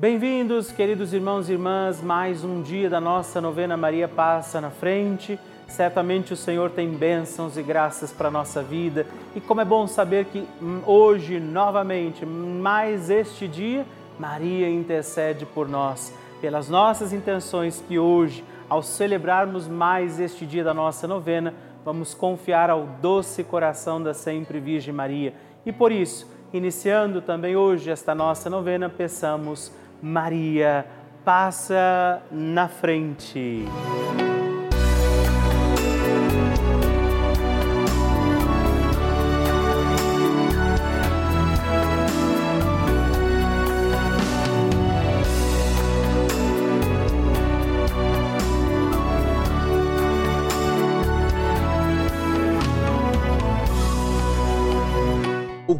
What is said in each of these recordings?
Bem-vindos, queridos irmãos e irmãs, mais um dia da nossa novena Maria Passa na Frente. Certamente o Senhor tem bênçãos e graças para a nossa vida. E como é bom saber que hoje, novamente, mais este dia, Maria intercede por nós, pelas nossas intenções que hoje, ao celebrarmos mais este dia da nossa novena, vamos confiar ao doce coração da sempre Virgem Maria. E por isso, iniciando também hoje esta nossa novena, peçamos Maria passa na frente.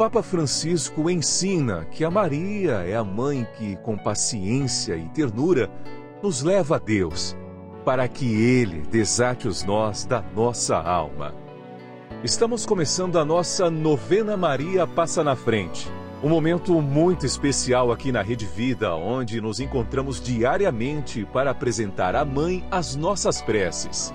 Papa Francisco ensina que a Maria é a mãe que, com paciência e ternura, nos leva a Deus, para que Ele desate os nós da nossa alma. Estamos começando a nossa novena Maria Passa na Frente. Um momento muito especial aqui na Rede Vida, onde nos encontramos diariamente para apresentar à Mãe as nossas preces.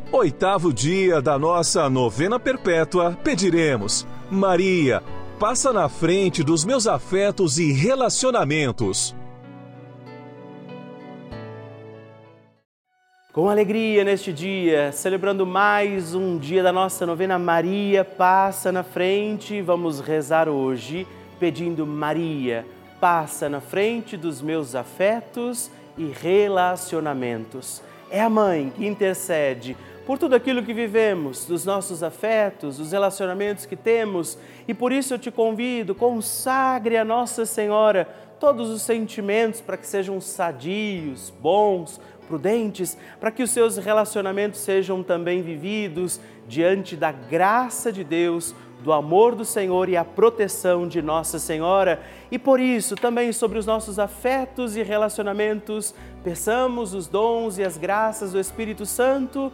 Oitavo dia da nossa novena perpétua, pediremos: Maria, passa na frente dos meus afetos e relacionamentos. Com alegria neste dia, celebrando mais um dia da nossa novena Maria Passa na Frente, vamos rezar hoje pedindo Maria, passa na frente dos meus afetos e relacionamentos. É a mãe que intercede por tudo aquilo que vivemos, dos nossos afetos, dos relacionamentos que temos, e por isso eu te convido, consagre a Nossa Senhora todos os sentimentos para que sejam sadios, bons, prudentes, para que os seus relacionamentos sejam também vividos diante da graça de Deus, do amor do Senhor e a proteção de Nossa Senhora. E por isso, também sobre os nossos afetos e relacionamentos, peçamos os dons e as graças do Espírito Santo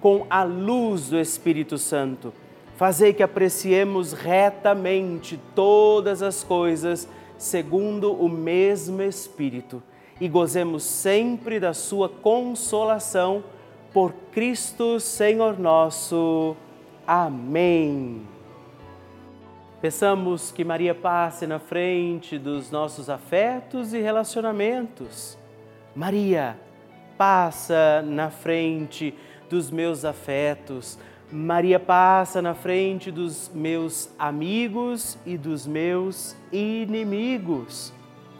com a luz do Espírito Santo, fazei que apreciemos retamente todas as coisas segundo o mesmo Espírito e gozemos sempre da sua consolação por Cristo Senhor nosso. Amém. Peçamos que Maria passe na frente dos nossos afetos e relacionamentos. Maria, passa na frente dos meus afetos. Maria passa na frente dos meus amigos e dos meus inimigos.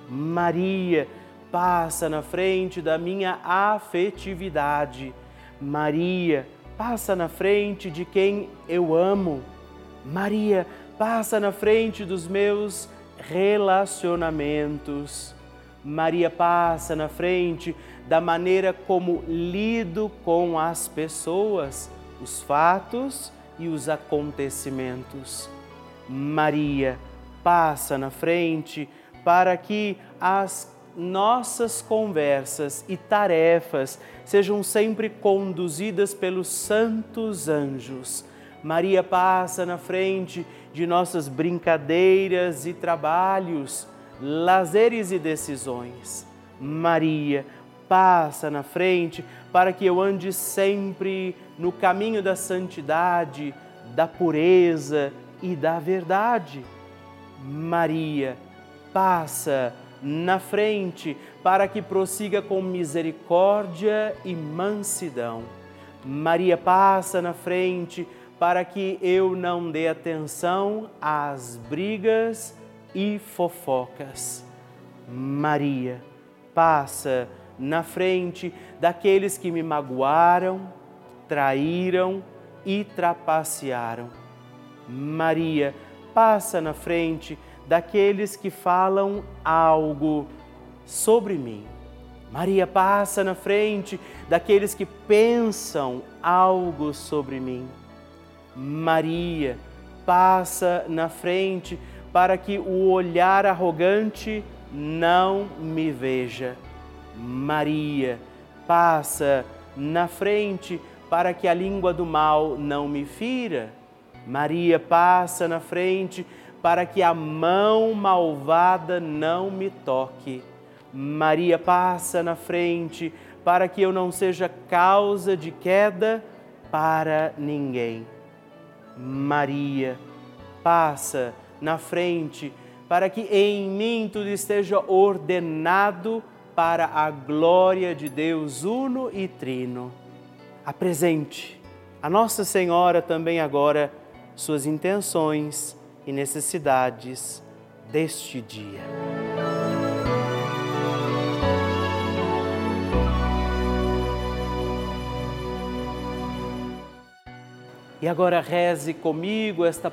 Maria passa na frente da minha afetividade. Maria passa na frente de quem eu amo. Maria passa na frente dos meus relacionamentos. Maria passa na frente da maneira como lido com as pessoas, os fatos e os acontecimentos. Maria passa na frente para que as nossas conversas e tarefas sejam sempre conduzidas pelos santos anjos. Maria passa na frente de nossas brincadeiras e trabalhos, lazeres e decisões. Maria passa na frente para que eu ande sempre no caminho da santidade, da pureza e da verdade. Maria passa na frente, para que prossiga com misericórdia e mansidão. Maria passa na frente, para que eu não dê atenção às brigas e fofocas. Maria passa na frente daqueles que me magoaram, traíram e trapacearam. Maria passa na frente daqueles que falam algo sobre mim. Maria passa na frente daqueles que pensam algo sobre mim. Maria passa na frente para que o olhar arrogante não me veja. Maria passa na frente para que a língua do mal não me fira. Maria passa na frente para que a mão malvada não me toque. Maria passa na frente para que eu não seja causa de queda para ninguém. Maria passa na frente para que em mim tudo esteja ordenado para a glória de Deus uno e trino. Apresente a Nossa Senhora também agora suas intenções e necessidades deste dia. E agora reze comigo esta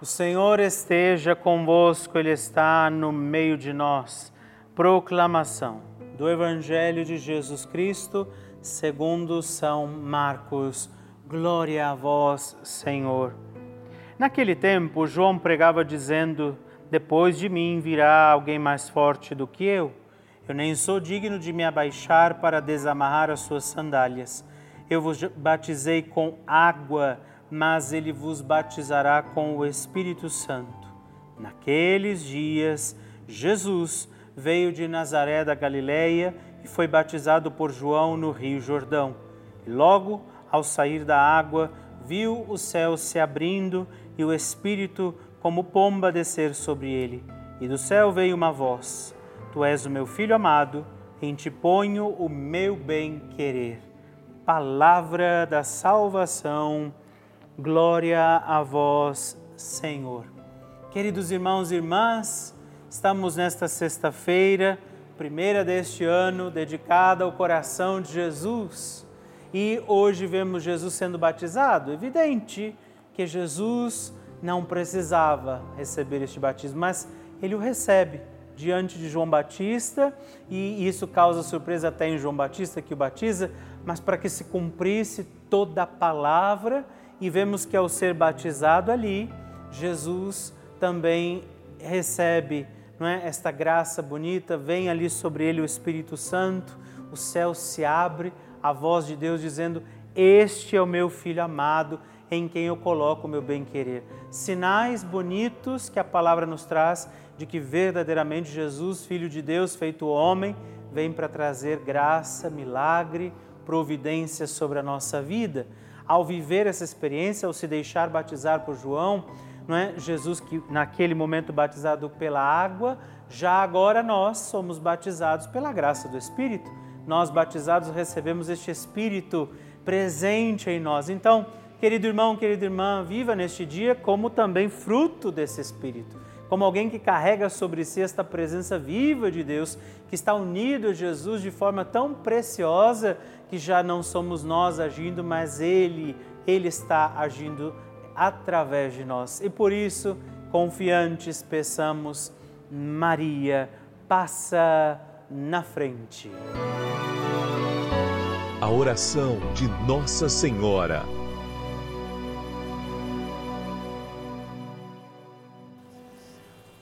O Senhor esteja convosco, Ele está no meio de nós. Proclamação do Evangelho de Jesus Cristo, segundo São Marcos. Glória a vós, Senhor. Naquele tempo, João pregava dizendo: depois de mim virá alguém mais forte do que eu. Eu nem sou digno de me abaixar para desamarrar as suas sandálias. Eu vos batizei com água, mas ele vos batizará com o Espírito Santo. Naqueles dias, Jesus veio de Nazaré da Galileia e foi batizado por João no Rio Jordão. E logo, ao sair da água, viu o céu se abrindo e o Espírito como pomba descer sobre ele. E do céu veio uma voz: Tu és o meu filho amado, em ti ponho o meu bem-querer. Palavra da salvação, glória a vós, Senhor. Queridos irmãos e irmãs, estamos nesta sexta-feira, primeira deste ano, dedicada ao coração de Jesus. E hoje vemos Jesus sendo batizado. Evidente que Jesus não precisava receber este batismo, mas ele o recebe diante de João Batista e isso causa surpresa até em João Batista que o batiza, mas para que se cumprisse toda a palavra, e vemos que ao ser batizado ali, Jesus também recebe não é, esta graça bonita, vem ali sobre ele o Espírito Santo, o céu se abre, a voz de Deus dizendo: Este é o meu filho amado, em quem eu coloco o meu bem-querer. Sinais bonitos que a palavra nos traz de que verdadeiramente Jesus, Filho de Deus, feito homem, vem para trazer graça, milagre, providência sobre a nossa vida. Ao viver essa experiência, ao se deixar batizar por João, não é? Jesus que naquele momento batizado pela água, já agora nós somos batizados pela graça do Espírito. Nós batizados recebemos este Espírito presente em nós. Então, querido irmão, querida irmã, viva neste dia como também fruto desse Espírito, como alguém que carrega sobre si esta presença viva de Deus, que está unido a Jesus de forma tão preciosa que já não somos nós agindo, mas Ele, Ele está agindo através de nós. E por isso, confiantes, peçamos, Maria, passa na frente. A oração de Nossa Senhora.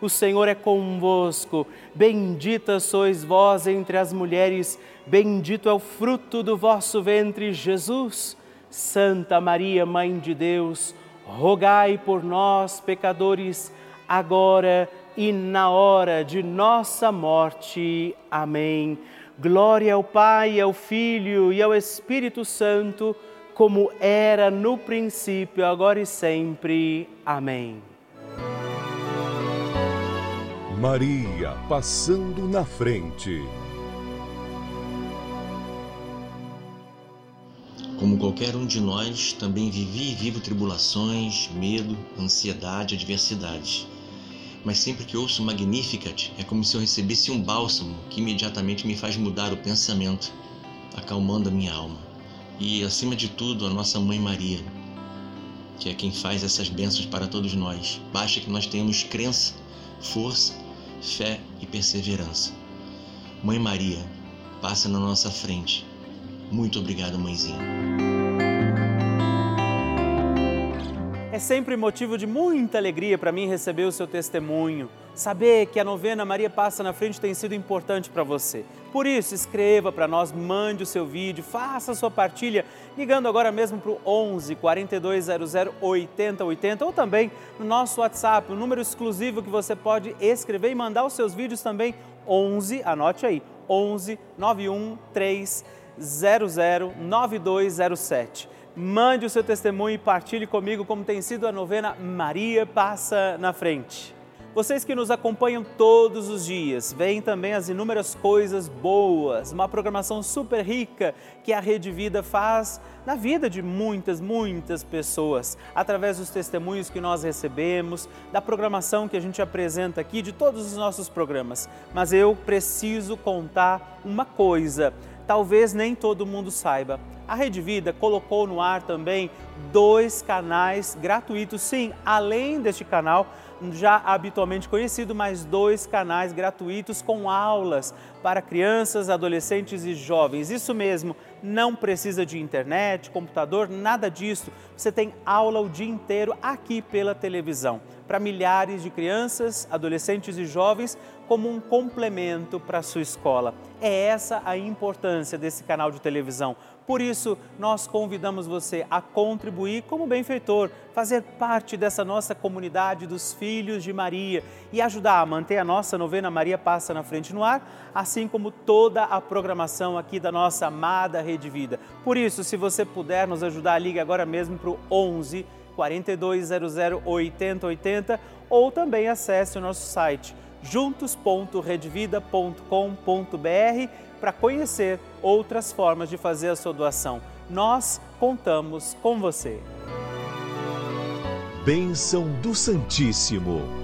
o Senhor é convosco. Bendita sois vós entre as mulheres, bendito é o fruto do vosso ventre, Jesus. Santa Maria, Mãe de Deus, rogai por nós, pecadores, agora e na hora de nossa morte. Amém. Glória ao Pai, ao Filho e ao Espírito Santo, como era no princípio, agora e sempre. Amém. Maria passando na frente. Como qualquer um de nós, também vivi e vivo tribulações, medo, ansiedade, adversidades. Mas sempre que ouço Magnificat, é como se eu recebesse um bálsamo que imediatamente me faz mudar o pensamento, acalmando a minha alma. E, acima de tudo, a nossa Mãe Maria, que é quem faz essas bênçãos para todos nós. Basta que nós tenhamos crença, força, fé e perseverança. Mãe Maria, passa na nossa frente muito obrigado, mãezinha. É sempre motivo de muita alegria para mim receber o seu testemunho. Saber que a novena Maria Passa na Frente tem sido importante para você. Por isso, escreva para nós, mande o seu vídeo, faça a sua partilha, ligando agora mesmo para o 11 4200 8080 ou também no nosso WhatsApp, o um número exclusivo que você pode escrever e mandar os seus vídeos também, 11, anote aí, 11 91 300 9207. Mande o seu testemunho e partilhe comigo como tem sido a novena Maria Passa na Frente. Vocês que nos acompanham todos os dias, veem também as inúmeras coisas boas, uma programação super rica que a Rede Vida faz na vida de muitas, muitas pessoas, através dos testemunhos que nós recebemos, da programação que a gente apresenta aqui, de todos os nossos programas. Mas eu preciso contar uma coisa, talvez nem todo mundo saiba. A Rede Vida colocou no ar também dois canais gratuitos, sim, além deste canal já habitualmente conhecido, mais dois canais gratuitos com aulas para crianças, adolescentes e jovens. Isso mesmo, não precisa de internet, computador, nada disso. Você tem aula o dia inteiro aqui pela televisão, para milhares de crianças, adolescentes e jovens, como um complemento para a sua escola. É essa a importância desse canal de televisão por isso, nós convidamos você a contribuir como benfeitor, fazer parte dessa nossa comunidade dos Filhos de Maria e ajudar a manter a nossa novena Maria Passa na Frente no ar, assim como toda a programação aqui da nossa amada Rede Vida. Por isso, se você puder nos ajudar, ligue agora mesmo para o 11 4200 8080 ou também acesse o nosso site juntos.redvida.com.br para conhecer outras formas de fazer a sua doação. Nós contamos com você. Bênção do Santíssimo.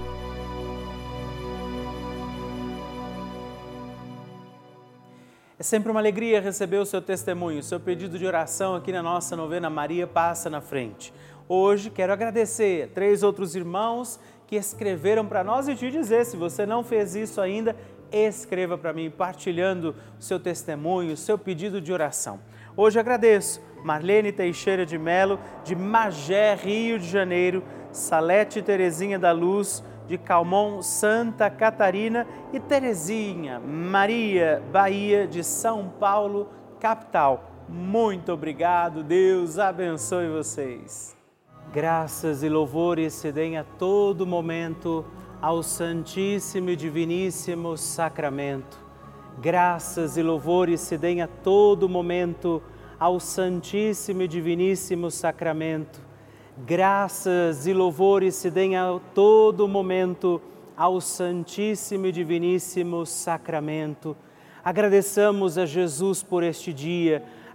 É sempre uma alegria receber o seu testemunho, o seu pedido de oração aqui na nossa novena Maria Passa na Frente. Hoje quero agradecer três outros irmãos que escreveram para nós e te dizer, se você não fez isso ainda, escreva para mim, partilhando o seu testemunho, o seu pedido de oração. Hoje agradeço Marlene Teixeira de Melo, de Magé, Rio de Janeiro, Salete Terezinha da Luz, de Calmon, Santa Catarina e Terezinha Maria, Bahia, de São Paulo, capital. Muito obrigado, Deus abençoe vocês. Graças e louvores se deem a todo momento ao Santíssimo e Diviníssimo Sacramento. Graças e louvores se deem a todo momento ao Santíssimo e Diviníssimo Sacramento. Graças e louvores se deem a todo momento ao Santíssimo e Diviníssimo Sacramento. Agradeçamos a Jesus por este dia,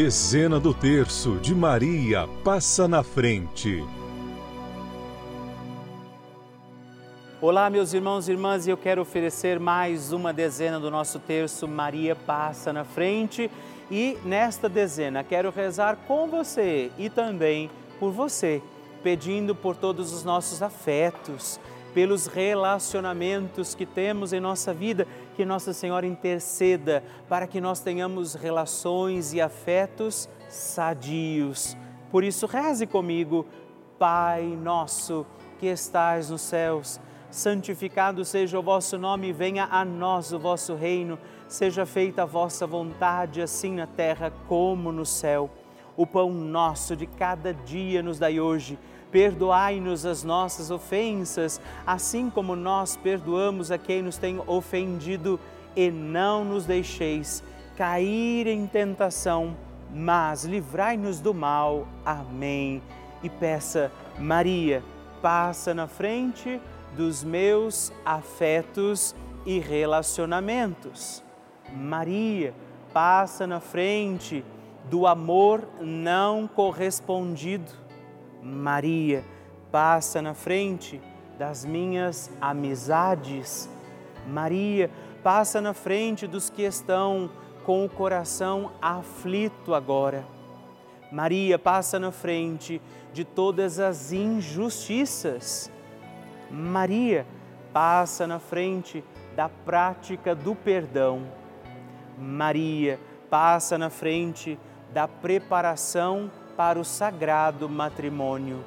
Dezena do terço de Maria passa na frente. Olá, meus irmãos e irmãs, eu quero oferecer mais uma dezena do nosso terço Maria passa na frente. E nesta dezena quero rezar com você e também por você, pedindo por todos os nossos afetos, pelos relacionamentos que temos em nossa vida, que Nossa Senhora interceda para que nós tenhamos relações e afetos sadios. Por isso, reze comigo, Pai nosso que estais nos céus, santificado seja o vosso nome, venha a nós o vosso reino, seja feita a vossa vontade, assim na terra como no céu. O pão nosso de cada dia nos dai hoje Perdoai-nos as nossas ofensas, assim como nós perdoamos a quem nos tem ofendido, e não nos deixeis cair em tentação, mas livrai-nos do mal. Amém. E peça, Maria, passa na frente dos meus afetos e relacionamentos. Maria, passa na frente do amor não correspondido Maria, passa na frente das minhas amizades. Maria, passa na frente dos que estão com o coração aflito agora. Maria, passa na frente de todas as injustiças. Maria, passa na frente da prática do perdão. Maria, passa na frente da preparação para o sagrado matrimônio.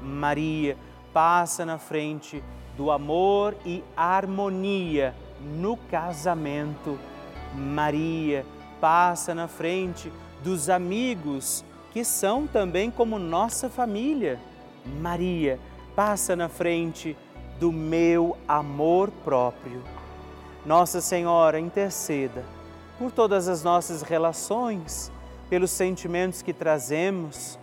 Maria passa na frente do amor e harmonia no casamento. Maria passa na frente dos amigos que são também como nossa família. Maria passa na frente do meu amor próprio. Nossa Senhora, interceda por todas as nossas relações pelos sentimentos que trazemos,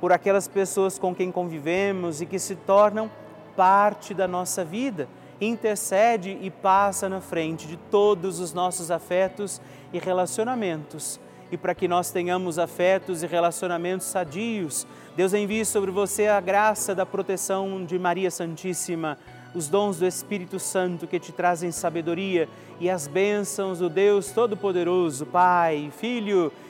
por aquelas pessoas com quem convivemos e que se tornam parte da nossa vida. Intercede e passa na frente de todos os nossos afetos e relacionamentos. E para que nós tenhamos afetos e relacionamentos sadios, Deus envie sobre você a graça da proteção de Maria Santíssima, os dons do Espírito Santo que te trazem sabedoria e as bênçãos do Deus Todo-Poderoso, Pai, Filho e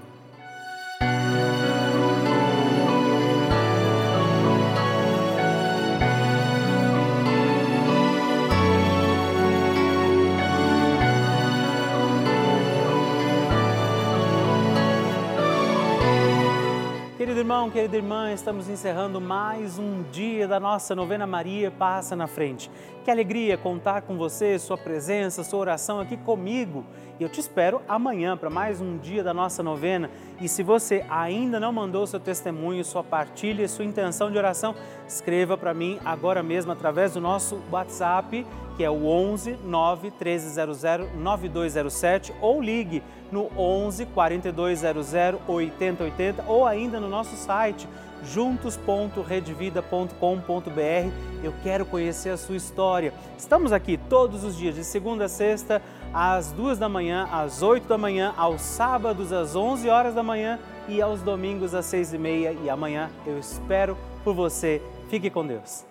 Irmão, querida irmã, estamos encerrando mais um dia da nossa novena Maria Passa na Frente. Que alegria contar com você, sua presença, sua oração aqui comigo. E eu te espero amanhã para mais um dia da nossa novena. E se você ainda não mandou seu testemunho, sua partilha, sua intenção de oração, escreva para mim agora mesmo através do nosso WhatsApp, que é o 11 9 1300 9207 ou ligue no 11 4200 8080 ou ainda no nosso site juntos.redvida.com.br. Eu quero conhecer a sua história. Estamos aqui todos os dias, de segunda a sexta, às duas da manhã, às oito da manhã, aos sábados às onze horas da manhã e aos domingos às seis e meia. E amanhã eu espero por você. Fique com Deus.